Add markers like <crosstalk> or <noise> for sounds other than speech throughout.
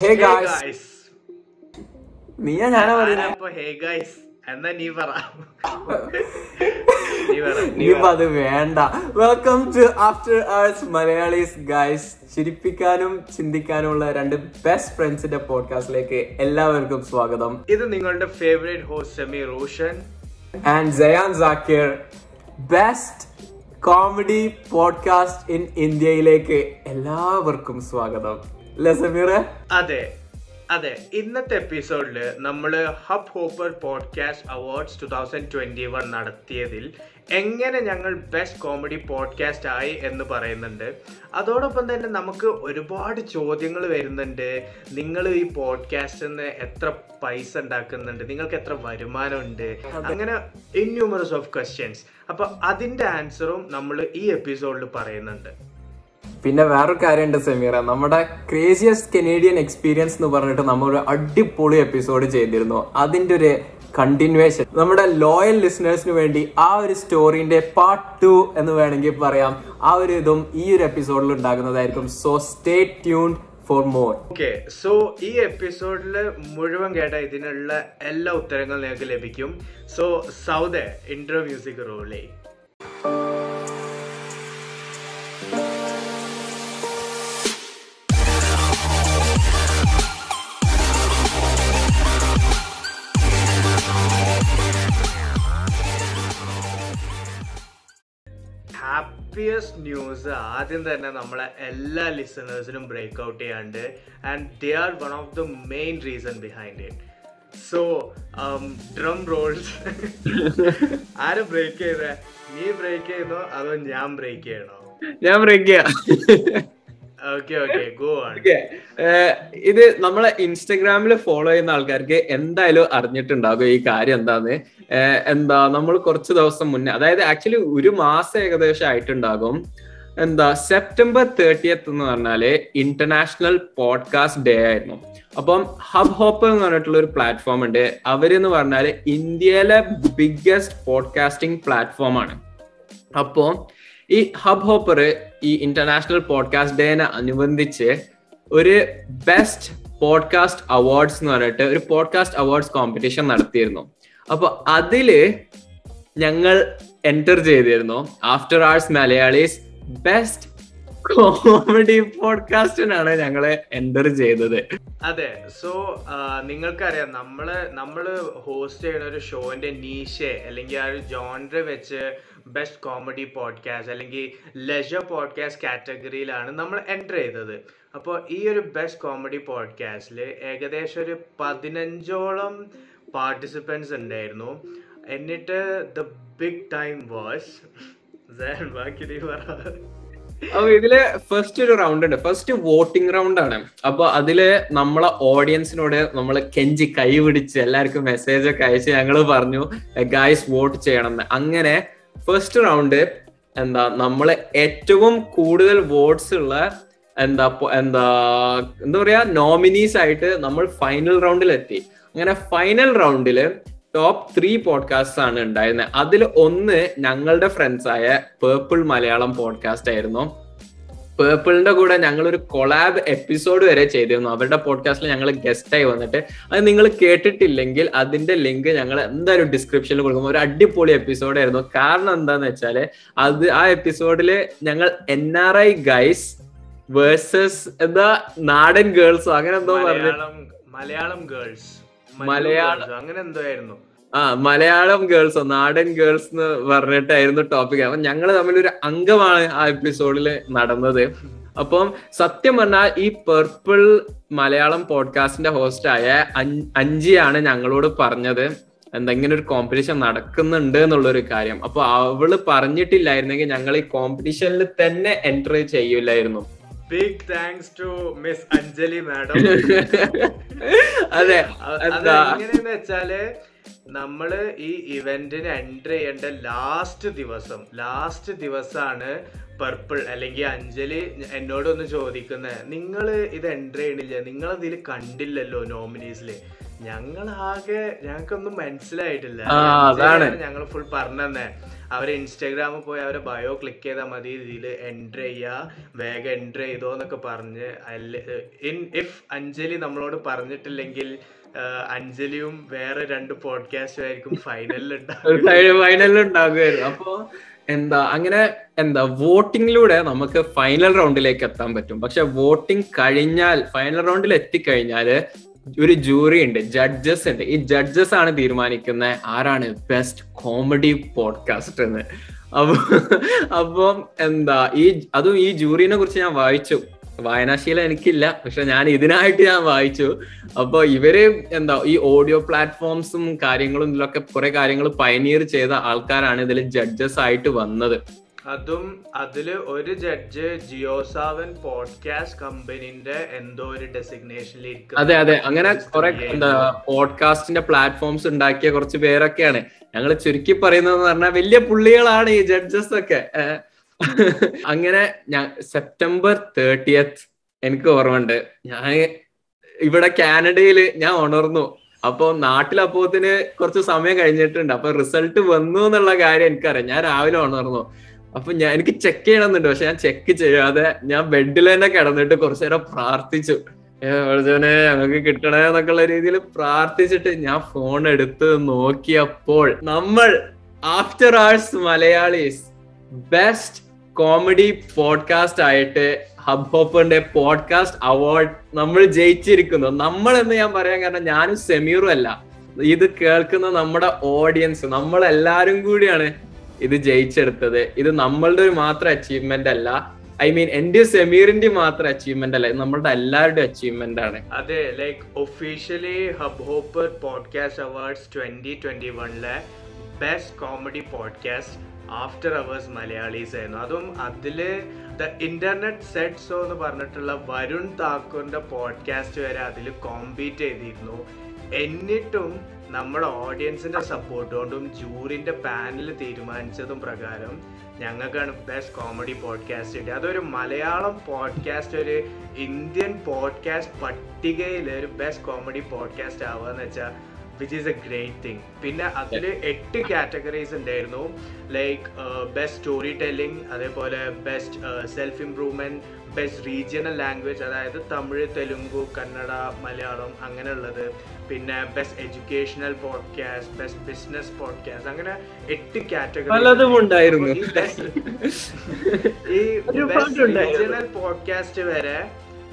ഹേ Hey guys guys. നീയാ ഞാനാ? എന്നാ നീ പറ. <laughs> അത് വേണ്ട. Welcome to after hours Malayalees guys ചിരിപ്പിക്കാനും ചിന്തിക്കാനുമുള്ള രണ്ട് ബെസ്റ്റ് ഫ്രണ്ട്സിന്റെ പോഡ്കാസ്റ്റിലേക്ക് എല്ലാവർക്കും സ്വാഗതം. ഇത് നിങ്ങളുടെ favourite host Semi Roshan and Jayan Zakir best comedy podcast in ഇന്ത്യയിലേക്ക് എല്ലാവർക്കും സ്വാഗതം. അല്ലേ സമീറെ? അതെ അതെ. ഇന്നത്തെ എപ്പിസോഡിൽ നമ്മൾ Hubhopper podcast awards two thousand twenty one നടത്തിയതിൽ എങ്ങനെ ഞങ്ങൾ ബെസ്റ്റ് കോമഡി പോഡ്കാസ്റ്റ് ആയി എന്ന് പറയുന്നുണ്ട്. അതോടൊപ്പം തന്നെ നമുക്ക് ഒരുപാട് ചോദ്യങ്ങൾ വരുന്നുണ്ട്. നിങ്ങൾ ഈ പോഡ്കാസ്റ്റിൽ നിന്ന് എത്ര പൈസ ഉണ്ടാക്കുന്നുണ്ട്? നിങ്ങൾക്ക് എത്ര വരുമാനമുണ്ട്? അങ്ങനെ ഇൻന്യൂമറസ് ഓഫ് ക്വസ്റ്റ്യൻസ് അപ്പോൾ അതിന്റെ ആൻസറും നമ്മൾ ഈ എപ്പിസോഡിൽ പറയുന്നുണ്ട്. പിന്നെ വേറൊരു കാര്യമുണ്ട് സെമീറ. നമ്മുടെ ക്രേസിയസ്റ്റ് കനേഡിയൻ എക്സ്പീരിയൻസ് എന്ന് പറഞ്ഞിട്ട് നമ്മൾ ഒരു അടിപൊളി എപ്പിസോഡ് ചെയ്തിരുന്നു. അതിന്റെ ഒരു കണ്ടിന്യൂവേഷൻ നമ്മുടെ ലോയൽ ലിസണേഴ്സിന് വേണ്ടി ആ ഒരു സ്റ്റോറിന്റെ പാർട്ട് ടു എന്ന് വേണമെങ്കിൽ പറയാം. ആ ഒരു ഇതും ഈ ഒരു എപ്പിസോഡിൽ ഉണ്ടാകുന്നതായിരിക്കും. So stay tuned for more okay so ഈ എപ്പിസോഡിൽ മുഴുവൻ കേട്ട ഇതിനുള്ള എല്ലാ ഉത്തരങ്ങളും നിങ്ങൾക്ക് ലഭിക്കും. So so the intro music roll happiest news ആദ്യം തന്നെ നമ്മളെ എല്ലാ ലിസണേഴ്സിനും ബ്രേക്ക് ഔട്ട് ചെയ്യാണ്ട് and they are one of the main reason behind it so drum rolls ആരും ബ്രേക്ക് ചെയ്ത? നീ ബ്രേക്ക് ചെയ്യുന്നോ? അതോ ഞാൻ ബ്രേക്ക് ചെയ്യണോ? ഞാൻ ബ്രേക്ക് ചെയ്യാം. ഓക്കെ ഓക്കെ ഗോ ആണ് ഇത് നമ്മളെ ഇൻസ്റ്റഗ്രാമിൽ ഫോളോ ചെയ്യുന്ന ആൾക്കാർക്ക് എന്തായാലും അറിഞ്ഞിട്ടുണ്ടാകും ഈ കാര്യം എന്താന്ന്. എന്താ നമ്മൾ കുറച്ച് ദിവസം മുന്നേ അതായത് ആക്ച്വലി ഒരു മാസം ഏകദേശം ആയിട്ടുണ്ടാകും. എന്താ സെപ്റ്റംബർ തേർട്ടിയത്ത് എന്ന് പറഞ്ഞാൽ ഇന്റർനാഷണൽ പോഡ്കാസ്റ്റ് ഡേ ആയിരുന്നു. അപ്പം ഹബ് ഹോപ്പർ എന്ന് പറഞ്ഞിട്ടുള്ള ഒരു പ്ലാറ്റ്ഫോം ഉണ്ട്. അവരെന്ന് പറഞ്ഞാൽ ഇന്ത്യയിലെ ബിഗ്ഗസ്റ്റ് പോഡ്കാസ്റ്റിംഗ് പ്ലാറ്റ്ഫോം ആണ്. അപ്പോ ഈ ഹബ് ഹോപ്പർ ഈ ഇന്റർനാഷണൽ പോഡ്കാസ്റ്റ് ഡേനെ അനുബന്ധിച്ച് ഒരു ബെസ്റ്റ് പോഡ്കാസ്റ്റ് അവാർഡ്സ് എന്ന് പറഞ്ഞിട്ട് ഒരു പോഡ്കാസ്റ്റ് അവാർഡ്സ് കോമ്പറ്റീഷൻ നടത്തിയിരുന്നു. അപ്പൊ അതിൽ ഞങ്ങൾ എന്റർ ചെയ്തിരുന്നു. After hours Malayalees best comedy പോഡ്കാസ്റ്റിനാണ് ഞങ്ങൾ എന്റർ ചെയ്തത്. അതെ. സോ നിങ്ങൾക്കറിയാം നമ്മൾ നമ്മൾ ഹോസ്റ്റ് ചെയ്യുന്ന ഒരു ഷോന്റെ നീഷെ അല്ലെങ്കിൽ ആ ഒരു ജോൺഡർ വെച്ച് ബെസ്റ്റ് കോമഡി പോഡ്കാസ്റ്റ് അല്ലെങ്കിൽ ലെജർ പോഡ്കാസ്റ്റ് കാറ്റഗറിയിലാണ് നമ്മൾ എന്റർ ചെയ്തത്. അപ്പോൾ ഈ ഒരു ബെസ്റ്റ് കോമഡി പോഡ്കാസ്റ്റിൽ ഏകദേശം ഒരു പതിനഞ്ചോളം പാർട്ടിസിപ്പൻസ് ഉണ്ടായിരുന്നു. എന്നിട്ട് ദ ബിഗ് ടൈം വാസ് അപ്പൊ ഇതിൽ ഫസ്റ്റ് ഒരു റൗണ്ട് ഉണ്ട്. ഫസ്റ്റ് വോട്ടിംഗ് റൗണ്ട് ആണ്. അപ്പൊ അതിൽ നമ്മളെ ഓഡിയൻസിനോട് നമ്മൾ കെഞ്ചി കൈ പിടിച്ച് എല്ലാവർക്കും മെസ്സേജ് ഒക്കെ അയച്ച് ഞങ്ങൾ പറഞ്ഞു ഗായ്സ് വോട്ട് ചെയ്യണം. അങ്ങനെ ഫസ്റ്റ് റൗണ്ട് എന്താ നമ്മളെ ഏറ്റവും കൂടുതൽ വോട്ട്സ് ഉള്ള എന്താ എന്താ എന്താ പറയാ നോമിനീസ് ആയിട്ട് നമ്മൾ ഫൈനൽ റൗണ്ടിൽ എത്തി. അങ്ങനെ ഫൈനൽ റൗണ്ടിൽ ടോപ്പ് ത്രീ പോഡ്കാസ്റ്റ് ആണ് ഉണ്ടായിരുന്നത് അതിൽ ഒന്ന് ഞങ്ങളുടെ ഫ്രണ്ട്സായ പേർപ്പിൾ മലയാളം പോഡ്കാസ്റ്റ് ആയിരുന്നു. പേർപ്പിളിന്റെ കൂടെ ഞങ്ങൾ ഒരു കൊളാബ് എപ്പിസോഡ് വരെ ചെയ്തിരുന്നു. അവരുടെ പോഡ്കാസ്റ്റിൽ ഞങ്ങൾ ഗസ്റ്റായി വന്നിട്ട്. അത് നിങ്ങൾ കേട്ടിട്ടില്ലെങ്കിൽ അതിന്റെ ലിങ്ക് ഞങ്ങൾ എന്തായാലും ഡിസ്ക്രിപ്ഷനിൽ കൊടുക്കും. ഒരു അടിപൊളി എപ്പിസോഡ് ആയിരുന്നു. കാരണം എന്താന്ന് വെച്ചാൽ അത് ആ എപ്പിസോഡിൽ ഞങ്ങൾ N R I guys versus എന്താ നാടൻ ഗേൾസോ അങ്ങനെ എന്തോ പറഞ്ഞു. മലയാളം മലയാളം ഗേൾസ് മലയാളം- അങ്ങനെ എന്തോ ആയിരുന്നു. ആ മലയാളം ഗേൾസോ നാടൻ ഗേൾസ് എന്ന് പറഞ്ഞിട്ടായിരുന്നു ടോപ്പിക് അപ്പൊ ഞങ്ങൾ തമ്മിൽ ഒരു അംഗമാണ് ആ എപ്പിസോഡിൽ നടന്നത്. അപ്പം സത്യം പറഞ്ഞാൽ ഈ പെർപ്പിൾ മലയാളം പോഡ്കാസ്റ്റിന്റെ ഹോസ്റ്റായ അഞ്ചിയാണ് ഞങ്ങളോട് പറഞ്ഞത്. എന്തെങ്കിലും ഒരു കോമ്പറ്റീഷൻ നടക്കുന്നുണ്ട് എന്നുള്ളൊരു കാര്യം. അപ്പൊ അവൾ പറഞ്ഞിട്ടില്ലായിരുന്നെങ്കിൽ ഞങ്ങൾ ഈ കോമ്പറ്റീഷനിൽ തന്നെ enter ചെയ്യില്ലായിരുന്നു. Big thanks to miss Anjali madam അതെ. എന്താ? എങ്ങനെയെന്ന് വെച്ചാൽ നമ്മൾ ഈ ഇവന്റിന് എന്റർ ചെയ്യേണ്ട ലാസ്റ്റ് ദിവസം ലാസ്റ്റ് ദിവസമാണ് പർപ്പിൾ അല്ലെങ്കിൽ അഞ്ജലി എന്നോടൊന്ന് ചോദിക്കുന്നത് നിങ്ങൾ ഇത് എന്റർ ചെയ്യണില്ല? നിങ്ങളതിൽ കണ്ടില്ലല്ലോ ഞങ്ങൾ ആകെ ഞങ്ങൾക്കൊന്നും മനസ്സിലായിട്ടില്ല. ഞങ്ങൾ ഫുൾ പറഞ്ഞതന്നെ അവരെ ഇൻസ്റ്റാഗ്രാമിൽ പോയി അവരെ ബയോ ക്ലിക്ക് ചെയ്താൽ മതി. ഇതിൽ എൻട്രി ചെയ്യുക വേഗം എൻട്രി ചെയ്തോ എന്നൊക്കെ പറഞ്ഞ്. ഇൻ ഇഫ് അഞ്ജലി നമ്മളോട് പറഞ്ഞിട്ടില്ലെങ്കിൽ അഞ്ജലിയും വേറെ രണ്ട് പോഡ്കാസ്റ്റും ആയിരിക്കും ഫൈനലിൽ ഫൈനലിൽ ഉണ്ടാകുമായിരുന്നു അപ്പൊ എന്താ അങ്ങനെ എന്താ വോട്ടിങ്ങിലൂടെ നമുക്ക് ഫൈനൽ റൗണ്ടിലേക്ക് എത്താൻ പറ്റും. പക്ഷെ വോട്ടിംഗ് കഴിഞ്ഞാൽ ഫൈനൽ റൗണ്ടിൽ എത്തിക്കഴിഞ്ഞാൽ ഒരു ജൂറി ഉണ്ട് ജഡ്ജസ് ഉണ്ട്. ഈ ജഡ്ജസ് ആണ് തീരുമാനിക്കുന്ന ആരാണ് ബെസ്റ്റ് കോമഡി പോഡ്കാസ്റ്റ് എന്ന്. അപ്പൊ അപ്പം എന്താ ഈ അതും ഈ ജൂറിനെ കുറിച്ച് ഞാൻ വായിച്ചു. വായനാശീലം എനിക്കില്ല പക്ഷെ ഞാൻ ഇതിനായിട്ട് ഞാൻ വായിച്ചു. അപ്പോൾ ഇവർ എന്താ ഈ ഓഡിയോ പ്ലാറ്റ്ഫോംസും കാര്യങ്ങളും ഇതിലൊക്കെ കുറെ കാര്യങ്ങൾ പയനീർ ചെയ്ത ആൾക്കാരാണ് ഇതിൽ ജഡ്ജസ് ആയിട്ട് വന്നത്. അതും അതിൽ ഒരു ജഡ്ജ് ജിയോസാവൻ പോഡ്കാസ്റ്റ് കമ്പനിന്റെ എന്തോ ഒരു ഡെസിഗ്നേഷനിൽ അതെ അതെ. അങ്ങനെ കുറെ എന്താ പോഡ്കാസ്റ്റിന്റെ പ്ലാറ്റ്ഫോംസ് ഉണ്ടാക്കിയ കുറച്ച് പേരൊക്കെയാണ്. ഞങ്ങൾ ചുരുക്കി പറയുന്നത് പറഞ്ഞാൽ വലിയ പുള്ളികളാണ് ഈ ജഡ്ജസ് ഒക്കെ. <laughs> അങ്ങനെ ഞാൻ സെപ്റ്റംബർ തേർട്ടിയത്ത് എനിക്ക് ഓർമ്മയുണ്ട്. ഞാൻ ഇവിടെ കാനഡയിൽ ഞാൻ ഉണർന്നു. അപ്പൊ നാട്ടിൽ അപ്പോത്തിന് കുറച്ച് സമയം കഴിഞ്ഞിട്ടുണ്ട്. അപ്പൊ റിസൾട്ട് വന്നു എന്നുള്ള കാര്യം എനിക്കറിയാം. ഞാൻ രാവിലെ ഉണർന്നു. അപ്പൊ ഞാൻ എനിക്ക് ചെക്ക് ചെയ്യണമെന്നുണ്ട്. പക്ഷെ ഞാൻ ചെക്ക് ചെയ്യാതെ ഞാൻ ബെഡിൽ തന്നെ കിടന്നിട്ട് കുറച്ചു നേരം പ്രാർത്ഥിച്ചു. ഏ, പഠിച്ചവനെ ഞങ്ങൾക്ക് കിട്ടണേ എന്നൊക്കെയുള്ള രീതിയിൽ പ്രാർത്ഥിച്ചിട്ട് ഞാൻ ഫോൺ എടുത്ത് നോക്കിയപ്പോൾ നമ്മൾ after hours Malayalees best comedy podcast ആയിട്ട് ഹബ് ഹോപ്പറിന്റെ പോഡ്കാസ്റ്റ് അവാർഡ് നമ്മൾ ജയിച്ചിരിക്കുന്നു. നമ്മൾ എന്ന് ഞാൻ പറയാൻ കാരണം ഞാനും സെമീറും അല്ല. ഇത് കേൾക്കുന്ന നമ്മുടെ ഓഡിയൻസ് നമ്മൾ എല്ലാരും കൂടിയാണ് ഇത് ജയിച്ചെടുത്തത്. ഇത് നമ്മളുടെ ഒരു മാത്രം അച്ചീവ്മെന്റ് അല്ല. ഐ മീൻ എന്റെ സെമീറിന്റെ മാത്രം അച്ചീവ്മെന്റ് അല്ല. നമ്മളുടെ എല്ലാവരുടെ അച്ചീവ്മെന്റ് ആണ്. അതെ like officially Hubhopper podcast awards twenty twenty വണിലെ best comedy podcast after hours Malayalees ആയിരുന്നു. അതും അതിൽ ദ ഇന്റർനെറ്റ് സെറ്റ് എന്ന് പറഞ്ഞിട്ടുള്ള വരുൺ താക്കൂറിന്റെ പോഡ്കാസ്റ്റ് വരെ അതിൽ കോമ്പീറ്റ് ചെയ്തിരുന്നു. എന്നിട്ടും നമ്മുടെ ഓഡിയൻസിന്റെ സപ്പോർട്ട് കൊണ്ടും ജൂറിന്റെ പാനൽ തീരുമാനിച്ചതും പ്രകാരം ഞങ്ങൾക്കാണ് ബെസ്റ്റ് കോമഡി പോഡ്കാസ്റ്റ് കിട്ടിയത്. അതൊരു മലയാളം പോഡ്കാസ്റ്റ് ഒരു ഇന്ത്യൻ പോഡ്കാസ്റ്റ് പട്ടികയിൽ ഒരു ബെസ്റ്റ് കോമഡി പോഡ്കാസ്റ്റ് ആവുക എന്ന് വെച്ചാൽ which is a great thing പിന്നെ അതിൽ എട്ട് കാറ്റഗറീസ് ഉണ്ടായിരുന്നു. ലൈക്ക് ബെസ്റ്റ് സ്റ്റോറി ടെല്ലിംഗ് അതേപോലെ best self improvement best regional language അതായത് തമിഴ് തെലുങ്കു കന്നഡ മലയാളം അങ്ങനെയുള്ളത്. പിന്നെ best educational podcast best business podcast അങ്ങനെ എട്ട് കാറ്റഗറി. ഈ ബെസ്റ്റ്. റീജിയണൽ പോഡ്കാസ്റ്റ് വരെ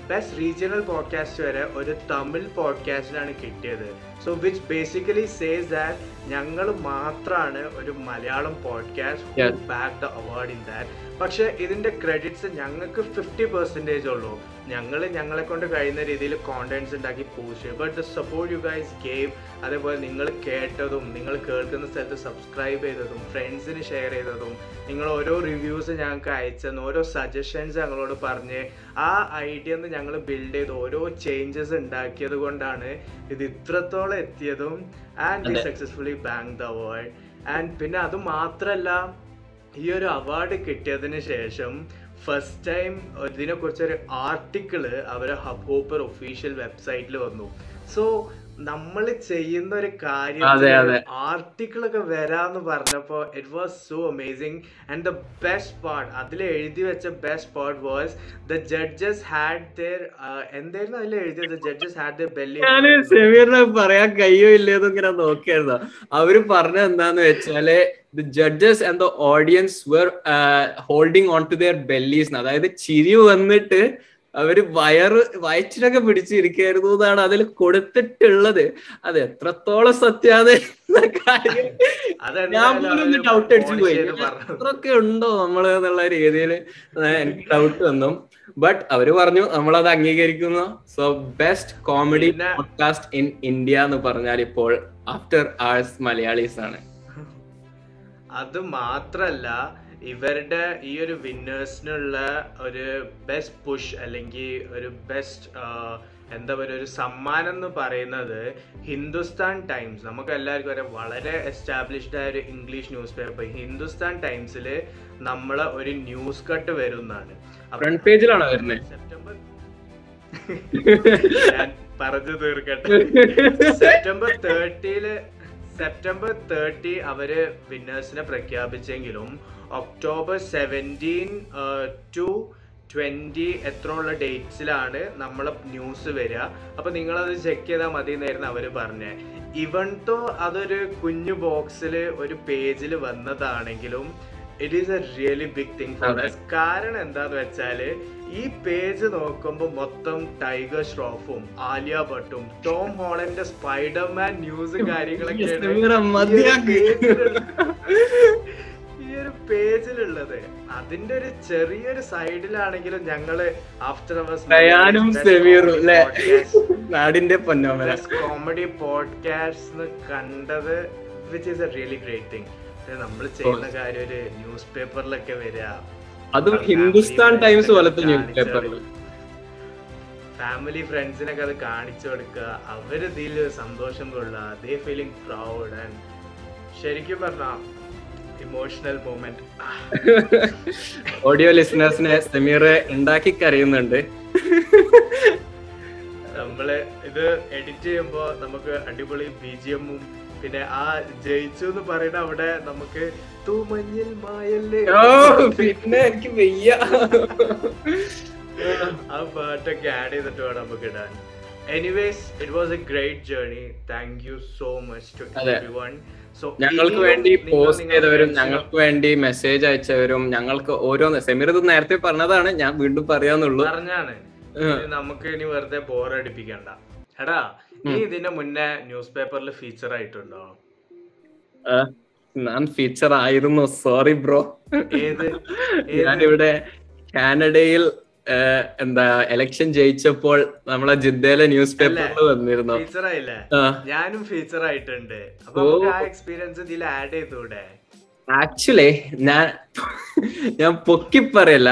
ബെസ്റ്റ് റീജിയണൽ പോഡ്കാസ്റ്റ് വരെ ഒരു തമിഴ് പോഡ്കാസ്റ്റിനാണ് കിട്ടിയത്. So which basically says that ഞങ്ങൾ മാത്രമാണ് ഒരു Malayalam podcast. Back the award in that പക്ഷേ ഇതിന്റെ ക്രെഡിറ്റ്സ് ഞങ്ങൾക്ക് ഫിഫ്റ്റി പെർസെന്റേജ് ഉള്ളൂ. ഞങ്ങൾ ഞങ്ങളെ കൊണ്ട് കഴിയുന്ന രീതിയിൽ കോണ്ടൻസ് ഉണ്ടാക്കി post but the support you guys gave അതേപോലെ നിങ്ങൾ കേട്ടതും നിങ്ങൾ കേൾക്കുന്ന സ്ഥലത്ത് സബ്സ്ക്രൈബ് ചെയ്തതും ഫ്രണ്ട്സിന് ഷെയർ ചെയ്തതും നിങ്ങൾ ഓരോ റിവ്യൂസ് ഞങ്ങൾക്ക് അയച്ചെന്ന് ഓരോ സജഷൻസ് ഞങ്ങളോട് പറഞ്ഞ് ആ ഐഡിയ ഞങ്ങൾ ബിൽഡ് ചെയ്ത് ഓരോ ചേഞ്ചസ് ഉണ്ടാക്കിയത് കൊണ്ടാണ് ഇത് ഇത്രത്തോളം എത്തിയതും and we. Successfully bank the world and പിന്നെ അത് മാത്രമല്ല ഈ ഒരു അവാർഡ് കിട്ടിയതിന് ശേഷം ഫസ്റ്റ് ടൈം ഇതിനെ കുറിച്ചൊരു ആർട്ടിക്കിൾ അവരെ ഹബ് ഹോപ്പർ ഒഫീഷ്യൽ വെബ്സൈറ്റിൽ വന്നു. സോ നമ്മൾ ചെയ്യുന്ന ഒരു കാര്യം. ആർട്ടിക്കിൾ ഒക്കെ വരാന്ന് പറഞ്ഞപ്പോ it was so amazing and the best part അതിൽ എഴുതി വെച്ച best part was the judges had their എന്തായിരുന്നു അതിൽ എഴുതിയത്? ജഡ്ജസ് ഹാഡ് ദർ ബെല്ലി ഞാൻ സെമീറിനെ പറയാൻ കഴിയോ ഇല്ലയോ ഇങ്ങനെ നോക്കിയായിരുന്നു. അവർ പറഞ്ഞ എന്താന്ന് വെച്ചാൽ the judges and the audience were holding on to their bellies അതായത് ചിരി വന്നിട്ട് അവർ വയറ് വയറ്റിനൊക്കെ പിടിച്ചിരിക്കായിരുന്നു എന്നാണ് അതിൽ കൊടുത്തിട്ടുള്ളത്. അത് എത്രത്തോളം സത്യാന്ന് കാര്യം ഞാൻ പോലും ഡൗട്ട് അടിച്ചു പോയി. എത്രയൊക്കെ ഉണ്ടോ നമ്മൾ എന്നുള്ള രീതിയിൽ എനിക്ക് ഡൗട്ട് വന്നു. ബട്ട് അവർ പറഞ്ഞു നമ്മളത് അംഗീകരിക്കുന്നു. So best comedy podcast in India എന്ന് പറഞ്ഞാൽ ഇപ്പോൾ ആഫ്റ്റർ ആഴ്സ് മലയാളീസ് ആണ് അത് മാത്രല്ല ഇവരുടെ ഈ ഒരു വിന്നേഴ്സിനുള്ള ഒരു ബെസ്റ്റ് പുഷ് അല്ലെങ്കിൽ ഒരു ബെസ്റ്റ് എന്താ പറയുക ഒരു സമ്മാനം എന്ന് പറയുന്നത് ഹിന്ദുസ്ഥാൻ ടൈംസ്. നമുക്ക് എല്ലാവർക്കും അറിയാം വളരെ എസ്റ്റാബ്ലിഷ്ഡ് ആയ ഒരു ഇംഗ്ലീഷ് ന്യൂസ് പേപ്പർ ഹിന്ദുസ്ഥാൻ ടൈംസിൽ നമ്മൾ ഒരു ന്യൂസ് കട്ട് വരുന്നതാണ്. ഫ്രണ്ട് പേജിലാണോ വരുന്നത് സെപ്റ്റംബർ ഞാൻ പറഞ്ഞു തീർക്കട്ടെ. സെപ്റ്റംബർ തേർട്ടിയിൽ സെപ്റ്റംബർ തേർട്ടി അവർ വിന്നേഴ്സിനെ പ്രഖ്യാപിച്ചെങ്കിലും ഒക്ടോബർ സെവന്റീൻ ടു ട്വന്റി എത്ര ഉള്ള ഡേറ്റ്സിലാണ് നമ്മളെ ന്യൂസ് വരിക. അപ്പോൾ നിങ്ങളത് ചെക്ക് ചെയ്താൽ മതി എന്നായിരുന്നു അവർ പറഞ്ഞത് ഇവൺ തോ അതൊരു കുഞ്ഞു ബോക്സിൽ ഒരു പേജിൽ വന്നതാണെങ്കിലും it is a really big thing for അതെ. കാരണം എന്താന്ന് വെച്ചാൽ ഈ പേജ് നോക്കുമ്പോൾ മൊത്തം ടൈഗർ ഷ്രോഫും ആലിയ ഭട്ടും ടോം ഹോളന്റെ സ്പൈഡർമാൻ ന്യൂസ് കാര്യങ്ങളൊക്കെയാണ് ഒരു പേജിലുള്ളത്. അതിന്റെ ഒരു ചെറിയൊരു സൈഡിലാണെങ്കിലും ഞങ്ങൾ ആഫ്റ്റർ ഡയാനും സെമീറും നാടിന്റെ കോമഡി പോഡ്കാസ്റ്റ് കണ്ടത് which is a really great thing നമ്മൾ ചെയ്യുന്ന കാര്യം ഒരു ന്യൂസ് പേപ്പറിലൊക്കെ വരിക. അതും ഹിന്ദുസ്ഥാൻ ടൈംസ് പോലത്തെ ന്യൂസ് പേപ്പറിൽ ഫാമിലി ഫ്രണ്ട്സിനൊക്കെ അത് കാണിച്ചു കൊടുക്കുക. അവർ ഇതിൽ സന്തോഷം കൊള്ളുക. ദേ ഫീലിംഗ് പ്രൗഡ് ആൻഡ് ശരിക്കും പറഞ്ഞ ഇമോഷണൽ മൂമെന്റ് ഓഡിയോ ലിസണേഴ്സിനെ സമീർ ഉണ്ടാക്കി കരയുന്നുണ്ട്. <laughs> നമ്മൾ ഇത് എഡിറ്റ് ചെയ്യുമ്പോ നമുക്ക് അടിപൊളി ബി ജി എമ്മും പിന്നെ ആ ജയിച്ചു എന്ന് പറയുന്ന അവിടെ നമുക്ക് തൂമഞ്ഞിൽ മായല്ലേ. പിന്നെ എനിക്ക് വയ്യ. <laughs> ആ പാട്ടൊക്കെ ആഡ് ചെയ്തിട്ട് വേണം നമുക്ക് ഇടാൻ. Anyways it was a great journey thank you so much to. Everyone ഞങ്ങൾക്ക് വേണ്ടി പോസ്റ്റ് ചെയ്തവരും ഞങ്ങൾക്ക് വേണ്ടി മെസ്സേജ് അയച്ചവരും ഞങ്ങൾക്ക് ഓരോന്ന്. സമീർ ഇത് നേരത്തെ പറഞ്ഞതാണ് ഞാൻ വീണ്ടും പറയാന്നുള്ളൂ. പറഞ്ഞാണ്. നമുക്ക് ഇനി വെറുതെ ബോറടിപ്പിക്കണ്ട എടാ നീ ഇതിന്റെ മുന്നേ ന്യൂസ് പേപ്പറിൽ ഫീച്ചർ ആയിട്ടുണ്ടോ ഞാൻ ഫീച്ചർ ആയിരുന്നു. സോറി ബ്രോ ഏത്? <laughs> ഞാനിവിടെ കാനഡയിൽ എന്താ എലക്ഷൻ ജയിച്ചപ്പോൾ നമ്മളെ ജിദ്ദയിലെ ന്യൂസ് പേപ്പറിൽ വന്നിരുന്നു? ഞാനും ഫീച്ചർ ആയിട്ടുണ്ട്. അപ്പൊ ആ എക്സ്പീരിയൻസ് ഇതിൽ ആഡ് ചെയ്തൂടെ ആക്ച്വലി ഞാൻ ഞാൻ പൊക്കി പറയല്ല.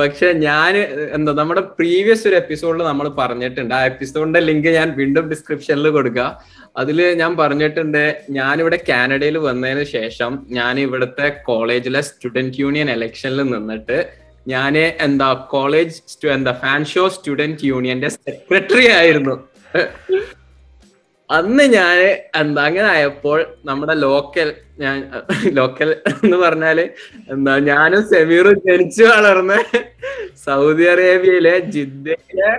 പക്ഷെ ഞാൻ എന്താ നമ്മുടെ പ്രീവിയസ് ഒരു എപ്പിസോഡിൽ നമ്മൾ പറഞ്ഞിട്ടുണ്ട്. ആ എപ്പിസോഡിന്റെ ലിങ്ക് ഞാൻ വീണ്ടും ഡിസ്ക്രിപ്ഷനിൽ കൊടുക്കുക അതിൽ ഞാൻ പറഞ്ഞിട്ടുണ്ട് ഞാനിവിടെ കാനഡയിൽ വന്നതിന് ശേഷം ഞാൻ ഇവിടുത്തെ കോളേജിലെ സ്റ്റുഡന്റ് യൂണിയൻ ഇലക്ഷനിൽ നിന്നിട്ട് ഞാൻ എന്താ കോളേജ് എന്താ ഫാൻ ഷോ സ്റ്റുഡന്റ് യൂണിയന്റെ സെക്രട്ടറി ആയിരുന്നു. അന്ന് ഞാൻ എന്താ അങ്ങനെ ആയപ്പോൾ നമ്മുടെ ലോക്കൽ ഞാൻ ലോക്കൽ എന്ന് പറഞ്ഞാൽ എന്താ ഞാനും സെമീറും ജനിച്ചു വളർന്ന സൗദി അറേബ്യയിലെ ജിദ്ദയിലെ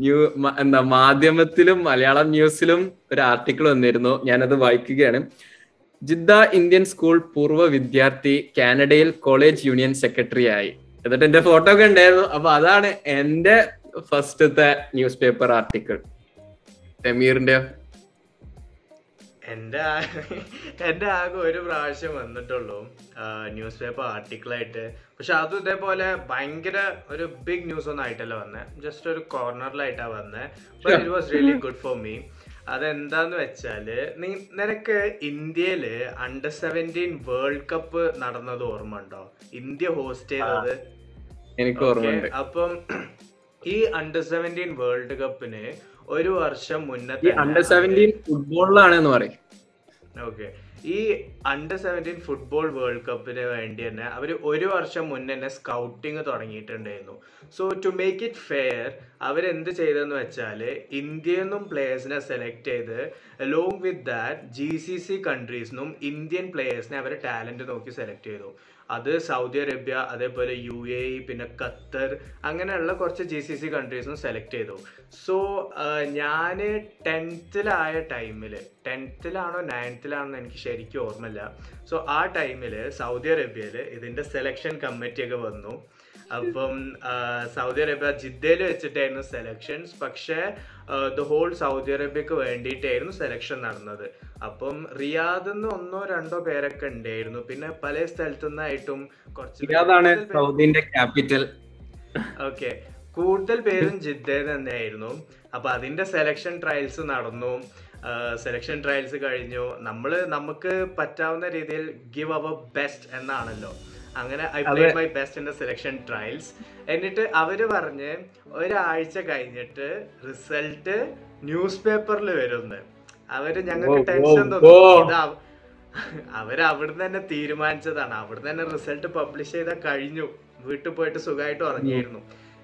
ന്യൂ എന്താ മാധ്യമത്തിലും മലയാളം ന്യൂസിലും ഒരു ആർട്ടിക്കിൾ വന്നിരുന്നു. ഞാനത് വായിക്കുകയാണ്. ജിദ്ദ ഇന്ത്യൻ സ്കൂൾ പൂർവ വിദ്യാർത്ഥി കാനഡയിൽ കോളേജ് യൂണിയൻ സെക്രട്ടറി ആയി. എന്നിട്ട് എന്റെ ഫോട്ടോ ഒക്കെ ഉണ്ടായിരുന്നു. അപ്പൊ അതാണ് എന്റെ ഫസ്റ്റത്തെ ന്യൂസ് പേപ്പർ ആർട്ടിക്കിൾ സമീറിന്റെ എന്റെ ആ- എന്റെ ആകെ ഒരു പ്രാവശ്യം വന്നിട്ടുള്ളൂ. ന്യൂസ് പേപ്പർ ആർട്ടിക്കിളായിട്ട് പക്ഷെ അതും ഇതേപോലെ ഭയങ്കര ഒരു ബിഗ് ന്യൂസ് ഒന്നും ആയിട്ടല്ല വന്നേ. ജസ്റ്റ് ഒരു കോർണറിലായിട്ടാ വന്നത് it was really good for me അതെന്താന്ന് വെച്ചാൽ നീ നിനക്ക് ഇന്ത്യയിൽ അണ്ടർ സെവന്റീൻ വേൾഡ് കപ്പ് നടന്നത് ഓർമ്മ ഉണ്ടോ? ഇന്ത്യ ഹോസ്റ്റ് ചെയ്തത്? എനിക്ക് ഓർമ്മയുണ്ട്. അപ്പം ഈ അണ്ടർ സെവന്റീൻ വേൾഡ് കപ്പിന് ഒരു വർഷം മുന്നേ ഈ അണ്ടർ സെവന്റീൻ ഫുട്ബോളിലാണ് എന്ന് പറയും. ഓക്കെ. ഈ അണ്ടർ സെവന്റീൻ ഫുട്ബോൾ വേൾഡ് കപ്പിന് വേണ്ടി തന്നെ അവർ ഒരു വർഷം മുന്നേ തന്നെ scouting തുടങ്ങിയിട്ടുണ്ടായിരുന്നു. So to make it fair അവരെന്ത് ചെയ്തെന്ന് വെച്ചാൽ ഇന്ത്യയിൽ നിന്നും പ്ലേയേഴ്സിനെ സെലക്ട് ചെയ്ത് along with that G C C കൺട്രീസിനും Indian പ്ലേയേഴ്സിനെ അവർ ടാലന്റ് നോക്കി സെലക്ട് ചെയ്തു. അത് സൗദി അറേബ്യ അതേപോലെ യു എ പിന്നെ ഖത്തർ അങ്ങനെയുള്ള കുറച്ച് ജി സി സി കൺട്രീസും സെലക്ട് ചെയ്തു. സോ ഞാൻ ടെൻത്തിലായ ടൈമിൽ ടെൻത്തിലാണോ നയൻത്തിലാണോ എനിക്ക് ശരിക്കും ഓർമ്മയില്ല. സോ ആ ടൈമിൽ സൗദി അറേബ്യയിൽ ഇതിന്റെ സെലക്ഷൻ കമ്മിറ്റിയൊക്കെ വന്നു. അപ്പം സൗദി അറേബ്യ ജിദ്ദയിൽ വെച്ചിട്ടായിരുന്നു സെലക്ഷൻസ് പക്ഷേ ദ ഹോൾ സൗദി അറേബ്യക്ക് വേണ്ടിയിട്ടായിരുന്നു സെലക്ഷൻ നടന്നത്. അപ്പം റിയാദ് നിന്ന് ഒന്നോ രണ്ടോ പേരൊക്കെ ഉണ്ടായിരുന്നു. പിന്നെ പല സ്ഥലത്തു നിന്നായിട്ടും കുറച്ച് സൗദിന്റെ ക്യാപിറ്റൽ ഓക്കെ കൂടുതൽ പേരും ജിദ്ദയിൽ തന്നെയായിരുന്നു. അപ്പൊ അതിന്റെ സെലക്ഷൻ ട്രയൽസ് നടന്നു. സെലക്ഷൻ ട്രയൽസ് കഴിഞ്ഞു. നമ്മൾ നമുക്ക് പറ്റാവുന്ന രീതിയിൽ ഗിവ് അവർ ബെസ്റ്റ് എന്നാണല്ലോ. അങ്ങനെ I play my best in the selection trials എന്നിട്ട് അവർ പറഞ്ഞ് ഒരാഴ്ച കഴിഞ്ഞിട്ട് റിസൾട്ട് ന്യൂസ് പേപ്പറിൽ വരുന്ന്. അവർ ഞങ്ങൾക്ക് ടെൻഷൻ. തോന്നുന്നു ഇത് അവർ അവിടുന്ന് തന്നെ തീരുമാനിച്ചതാണ്. അവിടുന്ന് തന്നെ റിസൾട്ട് പബ്ലിഷ് ചെയ്ത കഴിഞ്ഞു. വീട്ടിൽ പോയിട്ട് സുഖമായിട്ട് ഉറങ്ങിയിരുന്നു.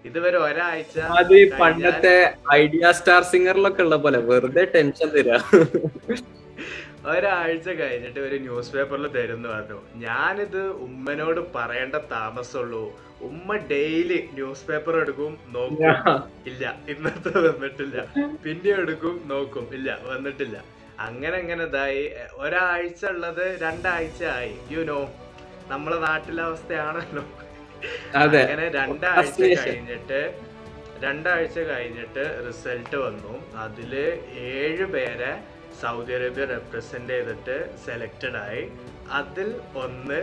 ഇതുവരെ ഒരാഴ്ച അത് പണ്ടത്തെ ഐഡിയ സ്റ്റാർ സിംഗറിലൊക്കെ ഉള്ള പോലെ വെറുതെ ടെൻഷൻ തരാ. ഒരാഴ്ച കഴിഞ്ഞിട്ട് ഒരു ന്യൂസ് പേപ്പറിൽ തരുന്നു പറഞ്ഞു. ഞാനിത് ഉമ്മനോട് പറയേണ്ട താമസമുള്ളൂ. ഉമ്മ ഡെയിലി ന്യൂസ് പേപ്പർ എടുക്കും നോക്കും. ഇല്ല ഇന്നത്തെ വന്നിട്ടില്ല. പിന്നെ എടുക്കും നോക്കും. ഇല്ല വന്നിട്ടില്ല. അങ്ങനെ അങ്ങനെ ഇതായി. ഒരാഴ്ച ഉള്ളത് രണ്ടാഴ്ച ആയി. യു നോ നമ്മളെ നാട്ടിലെ അവസ്ഥയാണല്ലോ. അങ്ങനെ രണ്ടാഴ്ച കഴിഞ്ഞിട്ട് രണ്ടാഴ്ച കഴിഞ്ഞിട്ട് റിസൾട്ട് വന്നു. അതിൽ ഏഴ് പേരെ സൗദി അറേബ്യ റെപ്രസെന്റ് ചെയ്തിട്ട് സെലക്റ്റഡ് ആയി. അതിൽ ഒന്ന്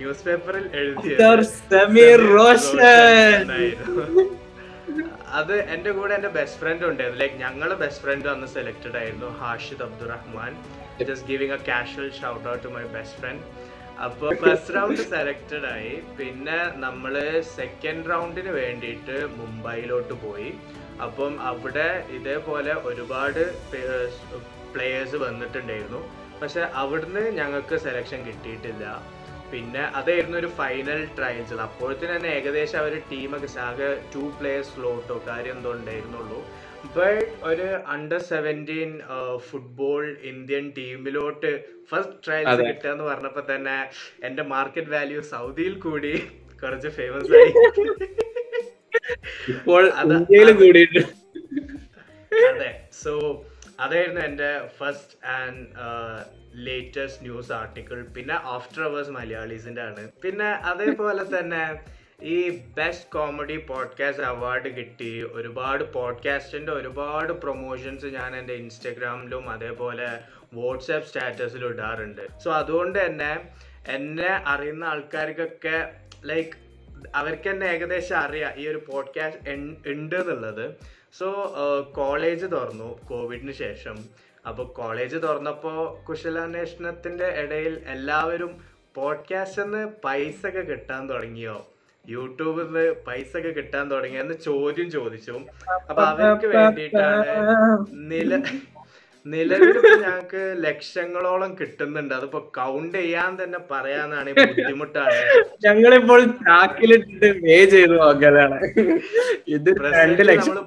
ന്യൂസ് പേപ്പറിൽ റോഷൻ. അത് എന്റെ കൂടെ എന്റെ ബെസ്റ്റ് ഫ്രണ്ട് ഉണ്ടായിരുന്നു. ലൈക് ഞങ്ങൾ ബെസ്റ്റ് ഫ്രണ്ട് അന്ന് സെലക്റ്റഡ് ആയിരുന്നു Hashid Abdurahman. Just giving a casual shout out to my best friend അപ്പൊ ഫസ്റ്റ് റൗണ്ട് സെലക്റ്റഡ് ആയി. പിന്നെ നമ്മൾ സെക്കൻഡ് റൗണ്ടിന് വേണ്ടിയിട്ട് മുംബൈയിലോട്ട് പോയി. അപ്പം അവിടെ ഇതേപോലെ ഒരുപാട് പ്ലേയേഴ്സ് വന്നിട്ടുണ്ടായിരുന്നു. പക്ഷെ അവിടുന്ന് ഞങ്ങൾക്ക് സെലക്ഷൻ കിട്ടിയിട്ടില്ല. പിന്നെ അതായിരുന്നു ഒരു ഫൈനൽ ട്രയൽസ് അപ്പോഴത്തേന് തന്നെ ഏകദേശം അവർ ടീമൊക്കെ ആകെ ടു പ്ലേയേഴ്സ് സ്ലോട്ടോ കാര്യം എന്തോ ഉണ്ടായിരുന്നുള്ളൂ. ബട്ട് ഒരു അണ്ടർ സെവന്റീൻ ഫുട്ബോൾ ഇന്ത്യൻ ടീമിലോട്ട് ഫസ്റ്റ് ട്രയൽസ്. കിട്ടുക എന്ന് പറഞ്ഞപ്പോൾ തന്നെ എന്റെ മാർക്കറ്റ് വാല്യൂ സൗദിയിൽ കൂടി കുറച്ച് ഫേമസ് ആയി. ഇപ്പോൾ അതെ സോ അതായിരുന്നു എന്റെ first and latest news article പിന്നെ ആഫ്റ്റർ അവേഴ്സ് മലയാളീസിന്റെ ആണ് പിന്നെ അതേപോലെ തന്നെ ഈ ബെസ്റ്റ് കോമഡി പോഡ്കാസ്റ്റ് അവാർഡ് കിട്ടി. ഒരുപാട് പോഡ്കാസ്റ്റിന്റെ ഒരുപാട് പ്രൊമോഷൻസ് ഞാൻ എന്റെ ഇൻസ്റ്റഗ്രാമിലും അതേപോലെ വാട്സാപ്പ് സ്റ്റാറ്റസിലും ഇടാറുണ്ട്. സോ അതുകൊണ്ട് തന്നെ എന്നെ അറിയുന്ന ആൾക്കാർക്കൊക്കെ ലൈക്ക് അവർക്ക് തന്നെ ഏകദേശം അറിയാം ഈ ഒരു പോഡ്കാസ്റ്റ് ഉണ്ട് എന്നുള്ളത് സോ കോളേജ് തുറന്നു കോവിഡിന് ശേഷം. അപ്പോൾ കോളേജ് തുറന്നപ്പോൾ കുശലാന്വേഷണത്തിന്റെ ഇടയിൽ എല്ലാവരും പോഡ്കാസ്റ്റ് നിന്ന് പൈസ ഒക്കെ കിട്ടാൻ തുടങ്ങിയോ? യൂട്യൂബിൽ നിന്ന് പൈസ ഒക്കെ കിട്ടാൻ തുടങ്ങിയോ എന്ന് ചോദ്യം ചോദിച്ചു. അപ്പൊ അവർക്ക് വേണ്ടിയിട്ടാണ് നില നിലവിലിപ്പോ ഞങ്ങക്ക് ലക്ഷങ്ങളോളം കിട്ടുന്നുണ്ട്. അതിപ്പോ കൗണ്ട് ചെയ്യാൻ തന്നെ പറയാനാണ് ബുദ്ധിമുട്ടാണ്. ഞങ്ങളിപ്പോൾ ചാക്കിലിട്ടിട്ട് പേ ചെയ്ത് നോക്കലാണ് ഇത് രണ്ട് പ്രസന്റ് ലക്ഷം.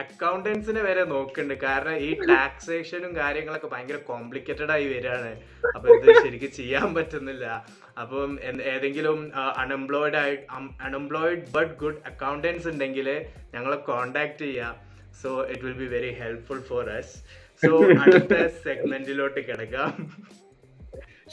അക്കൗണ്ടൻസിനെ വരെ നോക്കുന്നുണ്ട്. കാരണം ഈ ടാക്സേഷനും കാര്യങ്ങളൊക്കെ ഭയങ്കര കോംപ്ലിക്കേറ്റഡ് ആയി വരികയാണ്. അപ്പൊ ഇത് ശരിക്കും ചെയ്യാൻ പറ്റുന്നില്ല. അപ്പം ഏതെങ്കിലും അൺഎംപ്ലോയിഡ് ആയി അൺഎംപ്ലോയിഡ് ബട്ട് ഗുഡ് അക്കൗണ്ടൻസ് ഉണ്ടെങ്കിൽ ഞങ്ങളെ കോണ്ടാക്ട് ചെയ്യാം. So it will be very helpful for us സെഗ്മെന്റിലോട്ട് കിടക്കാം.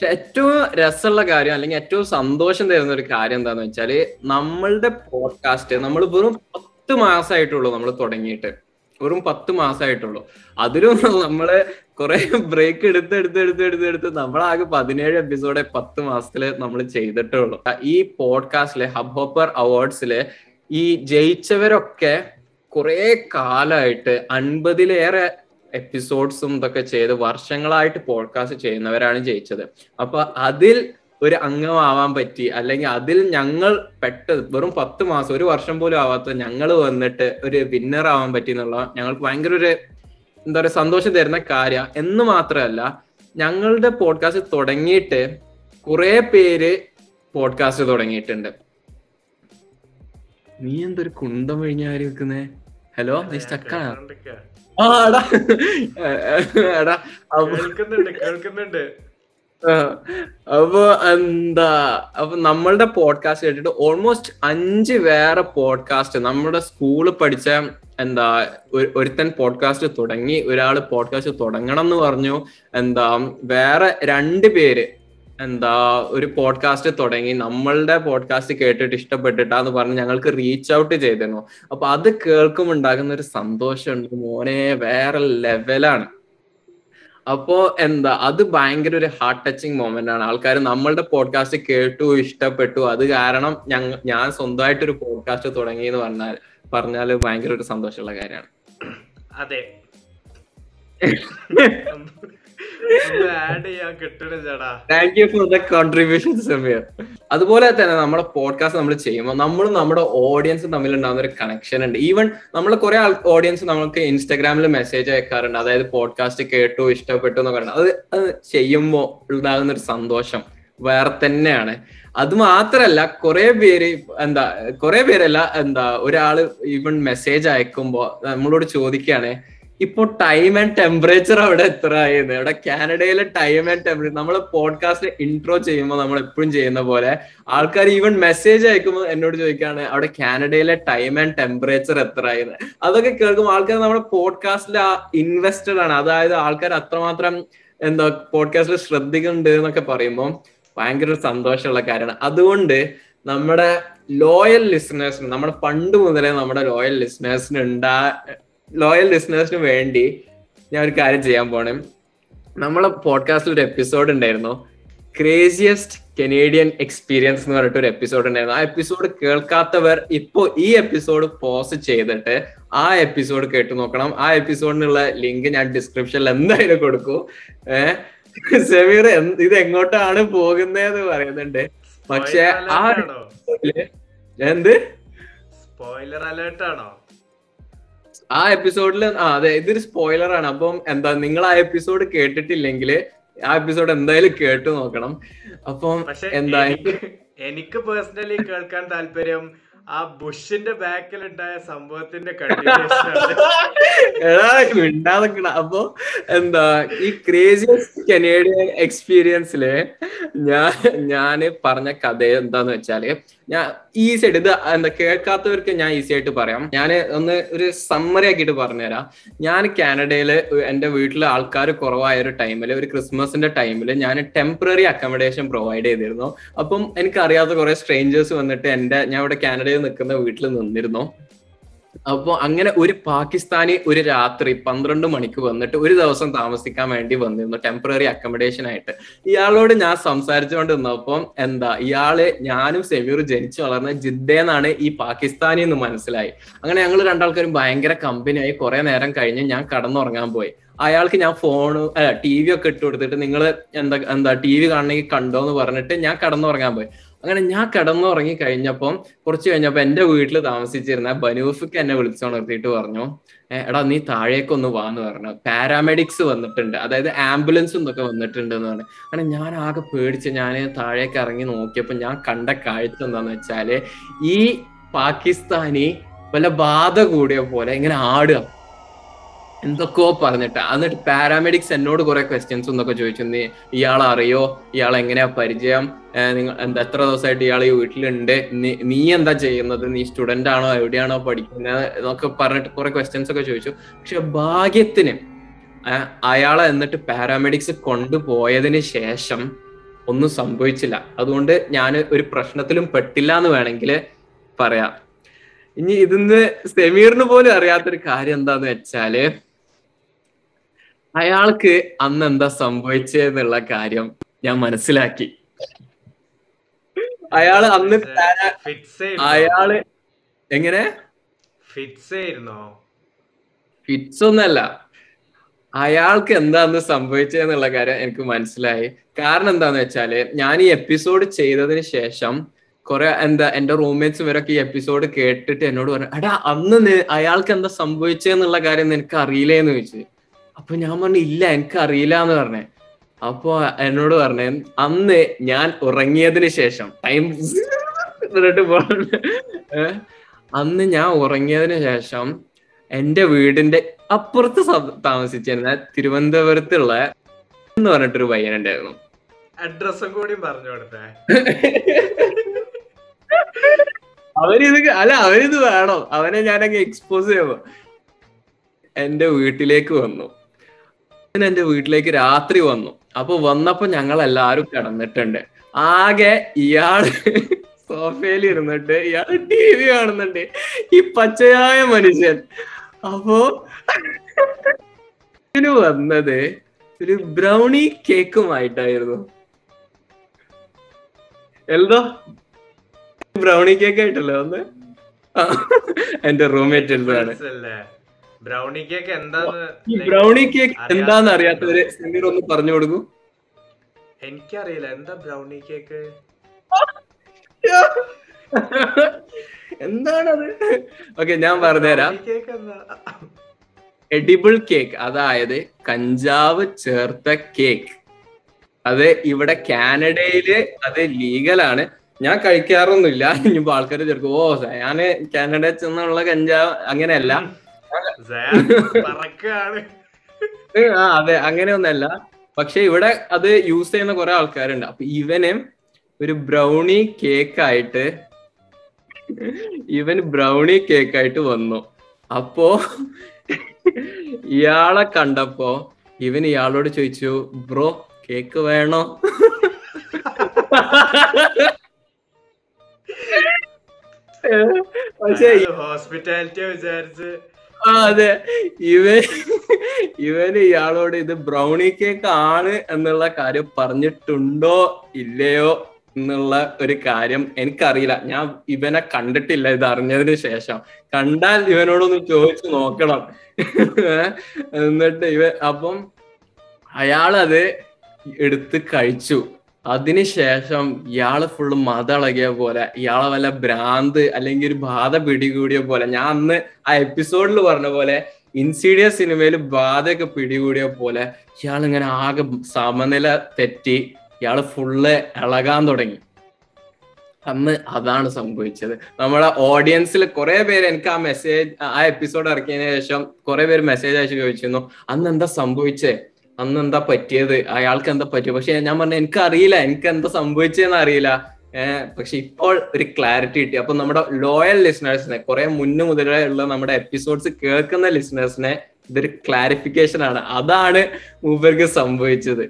ഏറ്റവും രസമുള്ള കാര്യം അല്ലെങ്കിൽ ഏറ്റവും സന്തോഷം തരുന്ന ഒരു കാര്യം എന്താന്ന് വെച്ചാൽ നമ്മളുടെ പോഡ്കാസ്റ്റ് നമ്മൾ വെറും പത്ത് മാസമായിട്ടുള്ളൂ നമ്മൾ തുടങ്ങിയിട്ട്. വെറും പത്ത് മാസമായിട്ടുള്ളൂ. അതിലും നമ്മൾ കുറെ ബ്രേക്ക് എടുത്ത് എടുത്ത് എടുത്ത് എടുത്ത് എടുത്ത് നമ്മളാകെ പതിനേഴ് എപ്പിസോഡ് പത്ത് മാസത്തിൽ നമ്മൾ ചെയ്തിട്ടുള്ളൂ. ഈ പോഡ്കാസ്റ്റിലെ ഹബ് ഹോപ്പർ അവാർഡ്സിൽ ഈ ജയിച്ചവരൊക്കെ കുറെ കാലമായിട്ട് അൻപതിലേറെ എപ്പിസോഡ്സും ഇതൊക്കെ ചെയ്ത് വർഷങ്ങളായിട്ട് പോഡ്കാസ്റ്റ് ചെയ്യുന്നവരാണ് ജയിച്ചത്. അപ്പൊ അതിൽ ഒരു അംഗമാവാൻ പറ്റി അല്ലെങ്കിൽ അതിൽ ഞങ്ങൾ പെട്ട വെറും പത്ത് മാസം ഒരു വർഷം പോലും ആവാത്ത ഞങ്ങൾ വന്നിട്ട് ഒരു വിന്നർ ആവാൻ പറ്റി എന്നുള്ള ഞങ്ങൾക്ക് ഭയങ്കര ഒരു എന്താ പറയുക സന്തോഷം തരുന്ന കാര്യം. എന്ന് മാത്രമല്ല ഞങ്ങളുടെ പോഡ്കാസ്റ്റ് തുടങ്ങിയിട്ട് കുറെ പേര് പോഡ്കാസ്റ്റ് തുടങ്ങിയിട്ടുണ്ട്. നീ എന്തൊരു കുന്തം കഴിഞ്ഞാരി വെക്കുന്നേ? ഹലോ നീ സ്റ്റക്കാണ്. ആ എടാ. എടാ. അപ്പൊ കേൾക്കുന്നുണ്ട് കേൾക്കുന്നുണ്ട്. അപ്പൊ എന്താ അപ്പൊ നമ്മളുടെ പോഡ്കാസ്റ്റ് കേട്ടിട്ട് ഓൾമോസ്റ്റ് അഞ്ച് വേറെ പോഡ്കാസ്റ്റ് നമ്മുടെ സ്കൂളിൽ പഠിച്ച എന്താ ഒരുത്തൻ പോഡ്കാസ്റ്റ് തുടങ്ങി ഒരാൾ പോഡ്കാസ്റ്റ് തുടങ്ങണം എന്ന് പറഞ്ഞു. എന്താ വേറെ രണ്ട് പേര്. എന്താ ഒരു പോഡ്കാസ്റ്റ് തുടങ്ങി നമ്മളുടെ പോഡ്കാസ്റ്റ് കേട്ടിട്ട് ഇഷ്ടപ്പെട്ടിട്ടാന്ന് പറഞ്ഞ് ഞങ്ങൾക്ക് റീച്ച് ഔട്ട് ചെയ്തിരുന്നു. അപ്പൊ അത് കേൾക്കുമ്പോൾ ഉണ്ടാകുന്ന ഒരു സന്തോഷമുണ്ട് മോനെ വേറെ ലെവലാണ് അപ്പോ എന്താ അത് ഭയങ്കര ഒരു ഹാർട്ട് ടച്ചിങ് മൊമെന്റ് ആണ്. ആൾക്കാർ നമ്മളുടെ പോഡ്കാസ്റ്റ് കേട്ടു ഇഷ്ടപ്പെട്ടു. അത് കാരണം ഞങ്ങ ഞാൻ സ്വന്തമായിട്ട് ഒരു പോഡ്കാസ്റ്റ് തുടങ്ങി എന്ന് പറഞ്ഞാൽ പറഞ്ഞാൽ ഭയങ്കര ഒരു സന്തോഷമുള്ള കാര്യമാണ്. അതെ. <laughs> അതുപോലെ തന്നെ നമ്മുടെ പോഡ്കാസ്റ്റ് നമ്മൾ ചെയ്യുമ്പോൾ നമ്മളും നമ്മുടെ ഓഡിയൻസ് തമ്മിൽ ഉണ്ടാകുന്ന ഒരു കണക്ഷൻ ഉണ്ട്. ഈവൻ നമ്മൾ കുറെ ഓഡിയൻസ് നമുക്ക് ഇൻസ്റ്റാഗ്രാമിൽ മെസ്സേജ് അയക്കാറുണ്ട്. അതായത് പോഡ്കാസ്റ്റ് കേട്ടു ഇഷ്ടപ്പെട്ടു എന്നൊക്കെ അത് അത് ചെയ്യുമ്പോൾ ഉണ്ടാകുന്ന ഒരു സന്തോഷം വേറെ തന്നെയാണ്. അത് മാത്രല്ല കുറെ പേര് എന്താ കുറെ പേരല്ല എന്താ ഒരാൾ ഈവൻ മെസ്സേജ് അയക്കുമ്പോ നമ്മളോട് ചോദിക്കുകയാണ് ഇപ്പൊ ടൈം ആൻഡ് ടെമ്പറേച്ചർ അവിടെ എത്ര ആയിരുന്നു അവിടെ കാനഡയിലെ ടൈം ആൻഡ് ടെമ്പറേച്ചർ നമ്മൾ പോഡ്കാസ്റ്റ് ഇൻട്രോ ചെയ്യുമ്പോൾ നമ്മൾ എപ്പോഴും ചെയ്യുന്ന പോലെ ആൾക്കാർ ഈവൻ മെസ്സേജ് അയക്കുമ്പോൾ എന്നോട് ചോദിക്കാണ് അവിടെ കാനഡയിലെ ടൈം ആൻഡ് ടെമ്പറേച്ചർ എത്ര ആയിരുന്നു അതൊക്കെ കേൾക്കുമ്പോൾ ആൾക്കാർ നമ്മുടെ പോഡ്കാസ്റ്റിൽ ഇൻവെസ്റ്റഡ് ആണ്. അതായത് ആൾക്കാർ അത്രമാത്രം എന്താ പോഡ്കാസ്റ്റിൽ ശ്രദ്ധിക്കുന്നുണ്ട് എന്നൊക്കെ പറയുമ്പോൾ ഭയങ്കര സന്തോഷമുള്ള കാര്യമാണ്. അതുകൊണ്ട് നമ്മുടെ ലോയൽ ലിസണേഴ്സിന് നമ്മുടെ പണ്ട് മുതലേ നമ്മുടെ ലോയൽ ലിസണേഴ്സിന് ഉണ്ടാ ലോയൽ ലിസണേഴ്സിന് വേണ്ടി ഞാൻ ഒരു കാര്യം ചെയ്യാൻ പോണേ. നമ്മളെ പോഡ്കാസ്റ്റിൽ ഒരു എപ്പിസോഡ് ഉണ്ടായിരുന്നു. ക്രേസിയസ്റ്റ് കനേഡിയൻ എക്സ്പീരിയൻസ് എന്ന് പറഞ്ഞിട്ട് ഒരു എപ്പിസോഡ് ഉണ്ടായിരുന്നു. ആ എപ്പിസോഡ് കേൾക്കാത്തവർ ഇപ്പോ ഈ എപ്പിസോഡ് പോസ് ചെയ്തിട്ട് ആ എപ്പിസോഡ് കേട്ടു നോക്കണം. ആ എപ്പിസോഡിനുള്ള ലിങ്ക് ഞാൻ ഡിസ്ക്രിപ്ഷനിൽ എന്തായാലും കൊടുക്കൂ. ഏഹ് സെമീർ ഇത് എങ്ങോട്ടാണ് പോകുന്നതെന്ന് പറയുന്നുണ്ട്. പക്ഷെ ആ എന്ത്? സ്പോയിലർ അലേർട്ട് ആണോ? ആ എപ്പിസോഡിൽ ആ അതെ ഇതൊരു സ്പോയിലർ ആണ്. അപ്പം എന്താ നിങ്ങൾ ആ എപ്പിസോഡ് കേട്ടിട്ടില്ലെങ്കിൽ ആ എപ്പിസോഡ് എന്തായാലും കേട്ടു നോക്കണം. അപ്പം എന്താ എനിക്ക് പേഴ്സണലി കേൾക്കാൻ താല്പര്യം ആ ബുഷിന്റെ ബാക്കിൽ ഉണ്ടായ സംഭവത്തിന്റെ കണ്ടിന്യൂഷൻ അപ്പൊ എന്താ ഈ ക്രേസിയസ്റ്റ് കനേഡിയൻ എക്സ്പീരിയൻസിൽ ഞാൻ ഞാൻ പറഞ്ഞ കഥ എന്താന്ന് വെച്ചാൽ ഞാൻ ഈസി ആയിട്ട് ഇത് എന്താ കേൾക്കാത്തവർക്ക് ഞാൻ ഈസി ആയിട്ട് പറയാം. ഞാൻ ഒന്ന് ഒരു സമ്മറി ആക്കിയിട്ട് പറഞ്ഞുതരാം. ഞാൻ കാനഡയിൽ എന്റെ വീട്ടിലെ ആൾക്കാർ കുറവായ ഒരു ടൈമിൽ ഒരു ക്രിസ്മസിന്റെ ടൈമിൽ ഞാൻ ടെമ്പററി അക്കോമഡേഷൻ പ്രൊവൈഡ് ചെയ്തിരുന്നു. അപ്പം എനിക്കറിയാത്ത കുറെ സ്ട്രേഞ്ചേഴ്സ് വന്നിട്ട് എന്റെ ഞാൻ ഇവിടെ കാനഡയിൽ നിൽക്കുന്ന വീട്ടിൽ നിന്നിരുന്നു. അപ്പൊ അങ്ങനെ ഒരു പാകിസ്ഥാനി ഒരു രാത്രി പന്ത്രണ്ട് മണിക്ക് വന്നിട്ട് ഒരു ദിവസം താമസിക്കാൻ വേണ്ടി വന്നിരുന്നു ടെമ്പററി അക്കോമഡേഷൻ ആയിട്ട്. ഇയാളോട് ഞാൻ സംസാരിച്ചുകൊണ്ട് നിന്നപ്പം എന്താ ഇയാൾ ഞാനും സെമീർ ജനിച്ചു വളർന്ന ജിദ്ദേന്നാണ് ഈ പാകിസ്ഥാനി എന്ന് മനസ്സിലായി. അങ്ങനെ ഞങ്ങൾ രണ്ടാൾക്കാരും ഭയങ്കര കമ്പനിയായി കുറെ നേരം കഴിഞ്ഞ് ഞാൻ കടന്നുറങ്ങാൻ പോയി. അയാൾക്ക് ഞാൻ അല്ല ടി വി ഒക്കെ ഇട്ട് കൊടുത്തിട്ട് നിങ്ങൾ എന്താ എന്താ ടി വി കാണണമെങ്കിൽ കണ്ടോ എന്ന് പറഞ്ഞിട്ട് ഞാൻ കടന്നുറങ്ങാൻ പോയി. അങ്ങനെ ഞാൻ കിടന്നുറങ്ങി കഴിഞ്ഞപ്പം കുറച്ച് കഴിഞ്ഞപ്പോൾ എന്റെ വീട്ടിൽ താമസിച്ചിരുന്ന ബനൂഫിക്ക് എന്നെ വിളിച്ചുണർത്തിയിട്ട് പറഞ്ഞു എടാ നീ താഴേക്കൊന്ന് വാന്ന് പറഞ്ഞു. പാരാമെഡിക്സ് വന്നിട്ടുണ്ട് അതായത് ആംബുലൻസ് എന്നൊക്കെ വന്നിട്ടുണ്ട് എന്ന് പറഞ്ഞു. അങ്ങനെ ഞാൻ ആകെ പേടിച്ച് ഞാൻ താഴേക്ക് ഇറങ്ങി നോക്കിയപ്പോൾ ഞാൻ കണ്ട കാഴ്ച എന്താന്ന് വെച്ചാൽ ഈ പാകിസ്ഥാനി വല്ല ബാധ കൂടിയ പോലെ ഇങ്ങനെ ആടുക. എന്തൊക്കെയോ പറഞ്ഞിട്ട്. എന്നിട്ട് പാരാമെഡിക്സ് എന്നോട് കുറെ ക്വസ്റ്റ്യൻസ് എന്നൊക്കെ ചോദിച്ചു. നീ ഇയാളെ അറിയോ? ഇയാൾ എങ്ങനെയാ പരിചയം? നിങ്ങൾ എന്താ എത്ര ദിവസമായിട്ട് ഇയാൾ ഈ വീട്ടിലുണ്ട്? നീ എന്താ ചെയ്യുന്നത്? നീ സ്റ്റുഡന്റ് ആണോ? എവിടെയാണോ പഠിക്കുന്നത് എന്നൊക്കെ പറഞ്ഞിട്ട് കുറെ ക്വസ്റ്റ്യൻസ് ഒക്കെ ചോദിച്ചു. പക്ഷെ ഭാഗ്യത്തിന് അയാളെ എന്നിട്ട് പാരാമെഡിക്സ് കൊണ്ടുപോയതിന് ശേഷം ഒന്നും സംഭവിച്ചില്ല. അതുകൊണ്ട് ഞാൻ ഒരു പ്രശ്നത്തിലും പെട്ടില്ല എന്ന് വേണമെങ്കിൽ പറയാം. ഇനി ഇതിന്ന് സെമീറിന് പോലും അറിയാത്തൊരു കാര്യം എന്താന്ന് വെച്ചാൽ അയാൾക്ക് അന്ന് എന്താ സംഭവിച്ചെന്നുള്ള കാര്യം ഞാൻ മനസ്സിലാക്കി. അയാൾ അന്ന് അയാൾ എങ്ങനെ? ഫിറ്റ്സ് ഒന്നല്ല. അയാൾക്ക് എന്താന്ന് സംഭവിച്ചെന്നുള്ള കാര്യം എനിക്ക് മനസ്സിലായി. കാരണം എന്താന്ന് വെച്ചാൽ ഞാൻ ഈ എപ്പിസോഡ് ചെയ്തതിന് ശേഷം കുറെ എന്താ എന്റെ റൂംമേറ്റ്സ് ഇവരൊക്കെ ഈ എപ്പിസോഡ് കേട്ടിട്ട് എന്നോട് പറഞ്ഞു അടാ അന്ന് അയാൾക്ക് എന്താ സംഭവിച്ചെന്നുള്ള കാര്യം നിനക്ക് അറിയില്ലേന്ന് ചോദിച്ചു. അപ്പൊ ഞാൻ പറഞ്ഞു ഇല്ല എനിക്ക് അറിയില്ല എന്ന് പറഞ്ഞേ. അപ്പൊ എന്നോട് പറഞ്ഞേ അന്ന് ഞാൻ ഉറങ്ങിയതിന് ശേഷം <laughs> ടൈം അന്ന് ഞാൻ ഉറങ്ങിയതിന് ശേഷം എന്റെ വീടിന്റെ അപ്പുറത്ത് താമസിച്ചിരുന്ന തിരുവനന്തപുരത്തുള്ള <laughs> എന്ന് പറഞ്ഞിട്ടൊരു പയ്യനുണ്ടായിരുന്നു അഡ്രസ്സും കൂടി പറഞ്ഞു കൊടുത്തേ. <laughs> അവരിത് അല്ല അവരിത് വേണം. അവനെ ഞാനങ്ങ് എക്സ്പോസ് ചെയ്യുമ്പോ എന്റെ വീട്ടിലേക്ക് വന്നു. അവൻ എന്റെ വീട്ടിലേക്ക് രാത്രി വന്നു. അപ്പൊ വന്നപ്പോ ഞങ്ങൾ എല്ലാരും കിടന്നിട്ടുണ്ട്. ആകെ ഇയാൾ സോഫയിൽ ഇരുന്നിട്ട് ഇയാൾ ടി വി കാണുന്നുണ്ട്. ഈ പച്ചയായ മനുഷ്യൻ. അപ്പോ വന്നത് ഒരു ബ്രൗണി കേക്കുമായിട്ടായിരുന്നു. എന്തോ? ബ്രൗണി കേക്ക് ആയിട്ടല്ലേ ഒന്ന് എന്റെ റൂംമേറ്റ് എന്താണ് ബ്രൗണി കേക്ക് എന്താന്ന് ബ്രൗണി കേക്ക് എന്താന്ന്? അറിയാത്തവര് സമീർ ഒന്ന് പറഞ്ഞു കൊടുക്കൂ. എനിക്കറിയില്ല എന്താ ബ്രൗണി കേക്ക് <laughs> എന്താണത്? ഓക്കെ ഞാൻ പറഞ്ഞുതരാം. എഡിബിൾ കേക്ക് അതായത് കഞ്ചാവ് ചേർത്ത കേക്ക് അത് ഇവിടെ കാനഡയിൽ അത് ലീഗലാണ് ഞാൻ കഴിക്കാറൊന്നുമില്ല. ഇനിയിപ്പോ ആൾക്കാർ ചേർക്കും ഓ ഞാൻ കാനഡ ചെന്നുള്ള കഞ്ചാവ് അങ്ങനെയല്ല. ആ അതെ അങ്ങനെയൊന്നല്ല. പക്ഷെ ഇവിടെ അത് യൂസ് ചെയ്യുന്ന കുറെ ആൾക്കാരുണ്ട്. അപ്പൊ ഇവന് ഒരു ബ്രൗണി കേക്ക് ആയിട്ട് ഇവൻ ബ്രൗണി കേക്ക് ആയിട്ട് വന്നു. അപ്പോ ഇയാളെ കണ്ടപ്പോ ഇവൻ ഇയാളോട് ചോദിച്ചു ബ്രോ കേക്ക് വേണോ? പക്ഷേ ഹോസ്പിറ്റാലിറ്റിയെ വിചാരിച്ച് അതെ. ഇവൻ ഇവന് ഇയാളോട് ഇത് ബ്രൗണി കേക്ക് ആണ് എന്നുള്ള കാര്യം പറഞ്ഞിട്ടുണ്ടോ ഇല്ലയോ എന്നുള്ള ഒരു കാര്യം എനിക്കറിയില്ല. ഞാൻ ഇവനെ കണ്ടിട്ടില്ല ഇത് അറിഞ്ഞതിന് ശേഷം. കണ്ടാൽ ഇവനോടൊന്ന് ചോദിച്ചു നോക്കണം. എന്നിട്ട് ഇവ അപ്പം അയാളത് എടുത്ത് കഴിച്ചു. അതിനുശേഷം ഇയാൾ ഫുള്ള് മതളകിയ പോലെ ഇയാളെ വല്ല ഭ്രാന്ത് അല്ലെങ്കിൽ ഒരു ബാധ പിടികൂടിയ പോലെ. ഞാൻ അന്ന് ആ എപ്പിസോഡിൽ പറഞ്ഞ പോലെ ഇൻസീഡിയസ് സിനിമയിൽ ബാധയൊക്കെ പിടികൂടിയ പോലെ ഇയാൾ ഇങ്ങനെ ആകെ സമനില തെറ്റി ഇയാൾ ഫുള്ള് ഇളകാൻ തുടങ്ങി. അന്ന് അതാണ് സംഭവിച്ചത്. നമ്മളെ ഓഡിയൻസിൽ കുറെ പേര് എനിക്ക് ആ മെസ്സേജ് ആ എപ്പിസോഡ് ഇറക്കിയതിനു ശേഷം കുറെ പേര് മെസ്സേജ് അയച്ചു ചോദിച്ചിരുന്നു. അന്ന് എന്താ സംഭവിച്ചേ? അന്ന് എന്താ പറ്റിയത്? അയാൾക്ക് എന്താ പറ്റിയത്? പക്ഷെ ഞാൻ പറഞ്ഞ എനിക്ക് അറിയില്ല എനിക്ക് എന്താ സംഭവിച്ചതെന്ന് അറിയില്ല പക്ഷെ ഇപ്പോൾ ഒരു ക്ലാരിറ്റി കിട്ടി. അപ്പൊ നമ്മുടെ ലോയൽ ലിസണേഴ്സിനെ കുറെ മുന്നു മുതലേ ഉള്ള നമ്മുടെ എപ്പിസോഡ്സ് കേൾക്കുന്ന ലിസണേഴ്സിനെ ഇതൊരു ക്ലാരിഫിക്കേഷൻ ആണ്. അതാണ് മൂപ്പർക്ക് സംഭവിച്ചത്.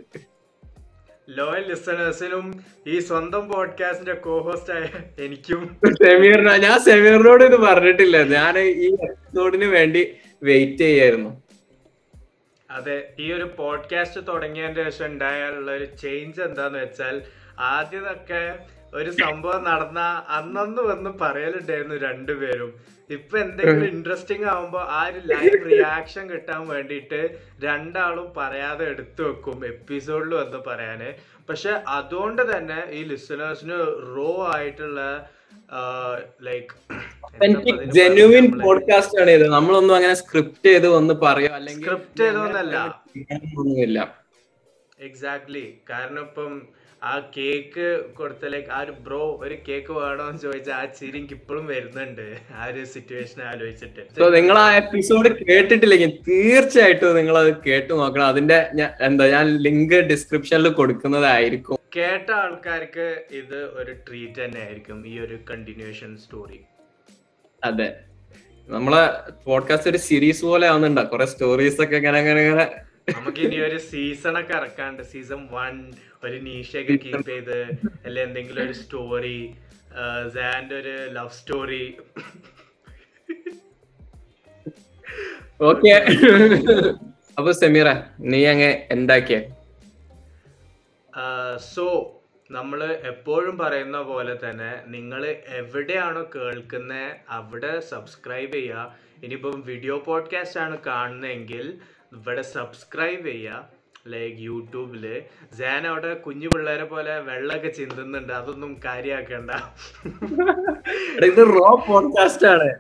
ലോയൽ ലിസണേഴ്സിനും ഈ സ്വന്തം പോഡ്കാസ്റ്റിന്റെ കോഹോസ്റ്റ് ആയ എനിക്കും. സെമീറിനോ ഞാൻ സെമീറിനോട് ഇത് പറഞ്ഞിട്ടില്ല. ഞാൻ ഈ എപ്പിസോഡിന് വേണ്ടി വെയിറ്റ് ചെയ്യായിരുന്നു. അതെ ഈ ഒരു പോഡ്കാസ്റ്റ് തുടങ്ങിയതിന് ശേഷം ഉണ്ടായാലുള്ള ഒരു ചേഞ്ച് എന്താന്ന് വെച്ചാൽ ആദ്യമൊക്കെ ഒരു സംഭവം നടന്ന അന്നന്ന് വന്ന് പറയലുണ്ടായിരുന്നു രണ്ടുപേരും ഇപ്പൊ എന്തെങ്കിലും ഇൻട്രസ്റ്റിംഗ് ആവുമ്പോ ആ ഒരു ലൈവ് റിയാക്ഷൻ കിട്ടാൻ വേണ്ടിയിട്ട് രണ്ടാളും പറയാതെ എടുത്തു വെക്കും എപ്പിസോഡിൽ വന്ന് പറയാന്. പക്ഷെ അതുകൊണ്ട് തന്നെ ഈ ലിസണേഴ്സിന് റോ ആയിട്ടുള്ള ലൈക്ക് ജെന്യുവിൻ പോഡ്കാസ്റ്റ് ആണ് ഇത്. നമ്മളൊന്നും അങ്ങനെ സ്ക്രിപ്റ്റ് ചെയ്ത് വന്ന് പറയോ? അല്ലെങ്കിൽ സ്ക്രിപ്റ്റ് ചെയ്തൊന്നല്ല ഒന്നുമില്ല എക്സാക്ട്ലി കാരണം ഇപ്പം ആ കേക്ക് കൊടുത്ത ലൈക്ക് ആ ഒരു ബ്രോ ഒരു കേക്ക് വേണോന്ന് ചോദിച്ചാൽ ആ ചിരി എനിക്ക് ഇപ്പോഴും വരുന്നുണ്ട്. ആ ഒരു സിറ്റുവേഷൻ ആലോചിച്ചിട്ട്. സോ നിങ്ങൾ ആ എപ്പിസോഡ് കേട്ടിട്ടില്ലെങ്കിൽ തീർച്ചയായിട്ടും നിങ്ങൾ അത് കേട്ടു നോക്കണം. അതിന്റെ എന്താ ഞാൻ ലിങ്ക് ഡിസ്ക്രിപ്ഷനിൽ കൊടുക്കുന്നതായിരിക്കും. കേട്ട ആൾക്കാർക്ക് ഇത് ഒരു ട്രീറ്റ് തന്നെ ആയിരിക്കും ഈ ഒരു കണ്ടിന്യൂഷൻ സ്റ്റോറി അതെ. നമ്മളെ പോഡ്കാസ്റ്റ് ഒരു സീരീസ് പോലെ ആവുന്നുണ്ടോ. കുറെ സ്റ്റോറീസ് ഒക്കെ ഇങ്ങനെ അങ്ങനെ ഇങ്ങനെ. നമുക്ക് ഇനി ഒരു സീസൺ ഒക്കെ ഇറക്കാണ്ട് സീസൺ വൺ ഒരു നീഷയൊക്കെ കീപ്പ് ചെയ്ത് അല്ലെ എന്തെങ്കിലും ഒരു സ്റ്റോറി സാൻഡ് ഒരു ലവ് സ്റ്റോറി ഓക്കെ അപ്പൊ സെമീറ നീ അങ്ങ് എന്താക്കിയ സോ നമ്മൾ എപ്പോഴും പറയുന്ന പോലെ തന്നെ നിങ്ങൾ എവിടെയാണോ കേൾക്കുന്നത് അവിടെ സബ്സ്ക്രൈബ് ചെയ്യുക ഇനിയിപ്പം വീഡിയോ പോഡ്കാസ്റ്റ് ആണ് കാണുന്നതെങ്കിൽ ഇവിടെ സബ്സ്ക്രൈബ് ചെയ്യുക ലൈക്ക് യൂട്യൂബിൽ ജാൻ അവിടെ കുഞ്ഞു പിള്ളേരെ പോലെ വെള്ളമൊക്കെ ചിന്തുന്നുണ്ട്. അതൊന്നും കാര്യമാക്കണ്ട ഇത് റോ പോഡ്കാസ്റ്റ് ആണ്.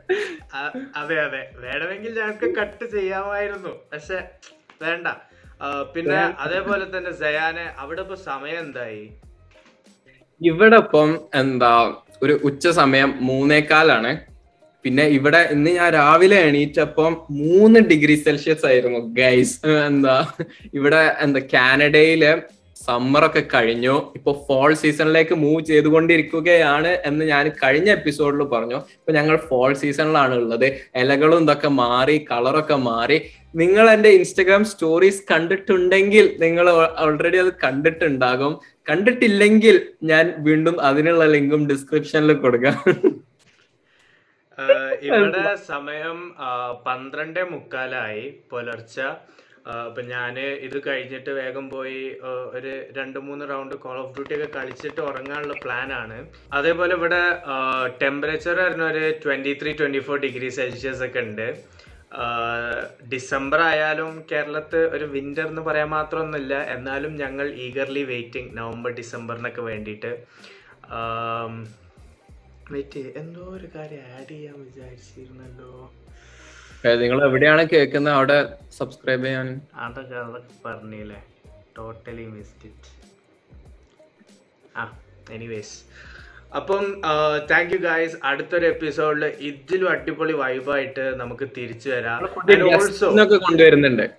അ- അതെ അതെ. വേണമെങ്കിൽ ഞങ്ങൾക്ക് കട്ട് ചെയ്യാമായിരുന്നു. പക്ഷെ വേണ്ട. പിന്നെ അതേപോലെ തന്നെ സയാനെ അവിടെ ഇപ്പൊ സമയം എന്തായി? ഇവിടെ ഇപ്പം എന്താ ഒരു ഉച്ച സമയം മൂന്നേക്കാലാണ് പിന്നെ ഇവിടെ ഇന്ന് ഞാൻ രാവിലെ എണീറ്റപ്പം മൂന്ന് ഡിഗ്രി സെൽഷ്യസ് ആയിരുന്നു ഗൈസ് എന്താ ഇവിടെ എന്താ കാനഡയിൽ സമ്മർ ഒക്കെ കഴിഞ്ഞു. ഇപ്പൊ ഫോൾ സീസണിലേക്ക് മൂവ് ചെയ്തുകൊണ്ടിരിക്കുകയാണ് എന്ന് ഞാൻ കഴിഞ്ഞ എപ്പിസോഡിൽ പറഞ്ഞു. ഇപ്പൊ ഞങ്ങൾ ഫോൾ സീസണിലാണ് ഉള്ളത്. ഇലകളും ഇതൊക്കെ മാറി കളറൊക്കെ മാറി. നിങ്ങൾ എന്റെ ഇൻസ്റ്റഗ്രാം സ്റ്റോറീസ് കണ്ടിട്ടുണ്ടെങ്കിൽ നിങ്ങൾ ഓൾറെഡി അത് കണ്ടിട്ടുണ്ടാകും. കണ്ടിട്ടില്ലെങ്കിൽ ഞാൻ വീണ്ടും അതിനുള്ള ലിങ്കും ഡിസ്ക്രിപ്ഷനിൽ കൊടുക്കാം. ഇവിടെ സമയം പന്ത്രണ്ട് മുക്കാലായി. പുലർച്ചെ അപ്പൊ ഞാൻ ഇത് കഴിഞ്ഞിട്ട് വേഗം പോയി ഒരു രണ്ട് മൂന്ന് റൗണ്ട് കോൾ ഓഫ് ഡ്യൂട്ടി ഒക്കെ കളിച്ചിട്ട് ഉറങ്ങാനുള്ള ആണ്. അതേപോലെ ഇവിടെ ടെമ്പറേച്ചർ പറഞ്ഞ ഒരു twenty three twenty four degree Celsius ഒക്കെ ഉണ്ട്. ഡിസംബർ ആയാലും കേരളത്ത് ഒരു വിന്റർ എന്ന് പറയാൻ മാത്രമൊന്നുമില്ല. എന്നാലും ഞങ്ങൾ ഈഗർലി വെയിറ്റിംഗ് നവംബർ ഡിസംബറിനൊക്കെ വേണ്ടിയിട്ട്. വെയിറ്റ് എന്തോ ഒരു കാര്യം ആഡ് ചെയ്യാൻ വിചാരിച്ചിരുന്നല്ലോ. നിങ്ങൾ എവിടെയാണ് കേൾക്കുന്നത്? അവിടെ സബ്സ്ക്രൈബ് ചെയ്യാൻ. അതൊക്കെ അതൊക്കെ പറഞ്ഞില്ലേ? ടോട്ടലി മിസ്ഡ് ഇറ്റ് ആ എനിവേസ് അപ്പം താങ്ക് യു ഗായ്സ് അടുത്തൊരു എപ്പിസോഡിൽ ഇതിലും അടിപൊളി വൈബായിട്ട് നമുക്ക് തിരിച്ചു വരാം. കൊണ്ടുവരുന്നുണ്ട്.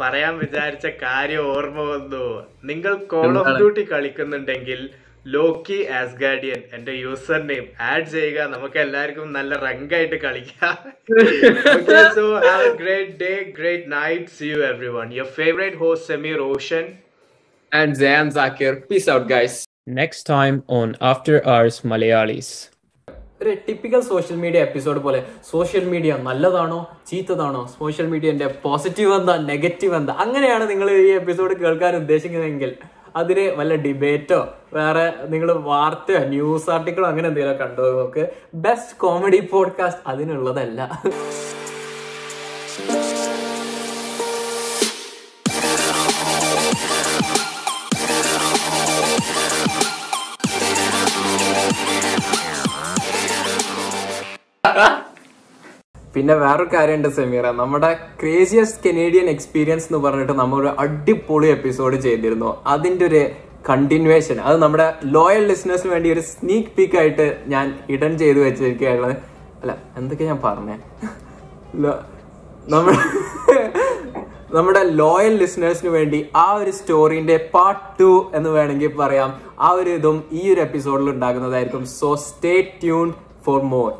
പറയാൻ വിചാരിച്ച കാര്യം ഓർമ്മ വന്നു. നിങ്ങൾ കോൾ ഓഫ് ഡ്യൂട്ടി കളിക്കുന്നുണ്ടെങ്കിൽ ലോക്കി ആസ് ഗാർഡിയൻ. എന്റെ യൂസർ നെയിം ആഡ് ചെയ്യുക. നമുക്ക് എല്ലാവർക്കും നല്ല റങ്കായിട്ട് കളിക്കാം. So have a great day great night see you everyone your favourite host Sameer ocean and Jayan Zakir peace out guys next time on after hours Malayalees ഒരു typical social media episode പോലെ social media നല്ലതാണോ ചീത്തതാണോ social മീഡിയന്റെ positive എന്താ negative എന്താ അങ്ങനെയാണ് നിങ്ങൾ ഈ എപ്പിസോഡ് കേൾക്കാൻ ഉദ്ദേശിക്കുന്നതെങ്കിൽ. അതിന് വല്ല ഡിബേറ്റോ വേറെ നിങ്ങൾ വാർത്തയോ ന്യൂസ് ആർട്ടിക്കിളോ അങ്ങനെ എന്തെങ്കിലും കണ്ടു നോക്ക്. Best comedy podcast അതിനുള്ളതല്ല. <laughs> പിന്നെ വേറൊരു കാര്യമുണ്ട് സെമീറ. നമ്മുടെ ക്രേസിയസ്റ്റ് കനേഡിയൻ എക്സ്പീരിയൻസ് എന്ന് പറഞ്ഞിട്ട് നമ്മൾ ഒരു അടിപൊളി എപ്പിസോഡ് ചെയ്തിരുന്നു. അതിന്റെ ഒരു കണ്ടിന്യൂവേഷൻ അത് നമ്മുടെ ലോയൽ ലിസണേഴ്സിന് വേണ്ടി ഒരു സ്നീക്ക് പീക്ക് ആയിട്ട് ഞാൻ ഇടൻ ചെയ്തു വെച്ചിരിക്കുകയാണ്. അല്ല എന്തൊക്കെ ഞാൻ പറഞ്ഞേ? <laughs> നമ്മുടെ <laughs> നമ്മുടെ ലോയൽ ലിസണേഴ്സിന് വേണ്ടി ആ ഒരു സ്റ്റോറിന്റെ പാർട്ട് ടു എന്ന് വേണമെങ്കിൽ പറയാം. ആ ഒരു ഇതും ഈ ഒരു എപ്പിസോഡിൽ ഉണ്ടാകുന്നതായിരിക്കും. So stay tune for more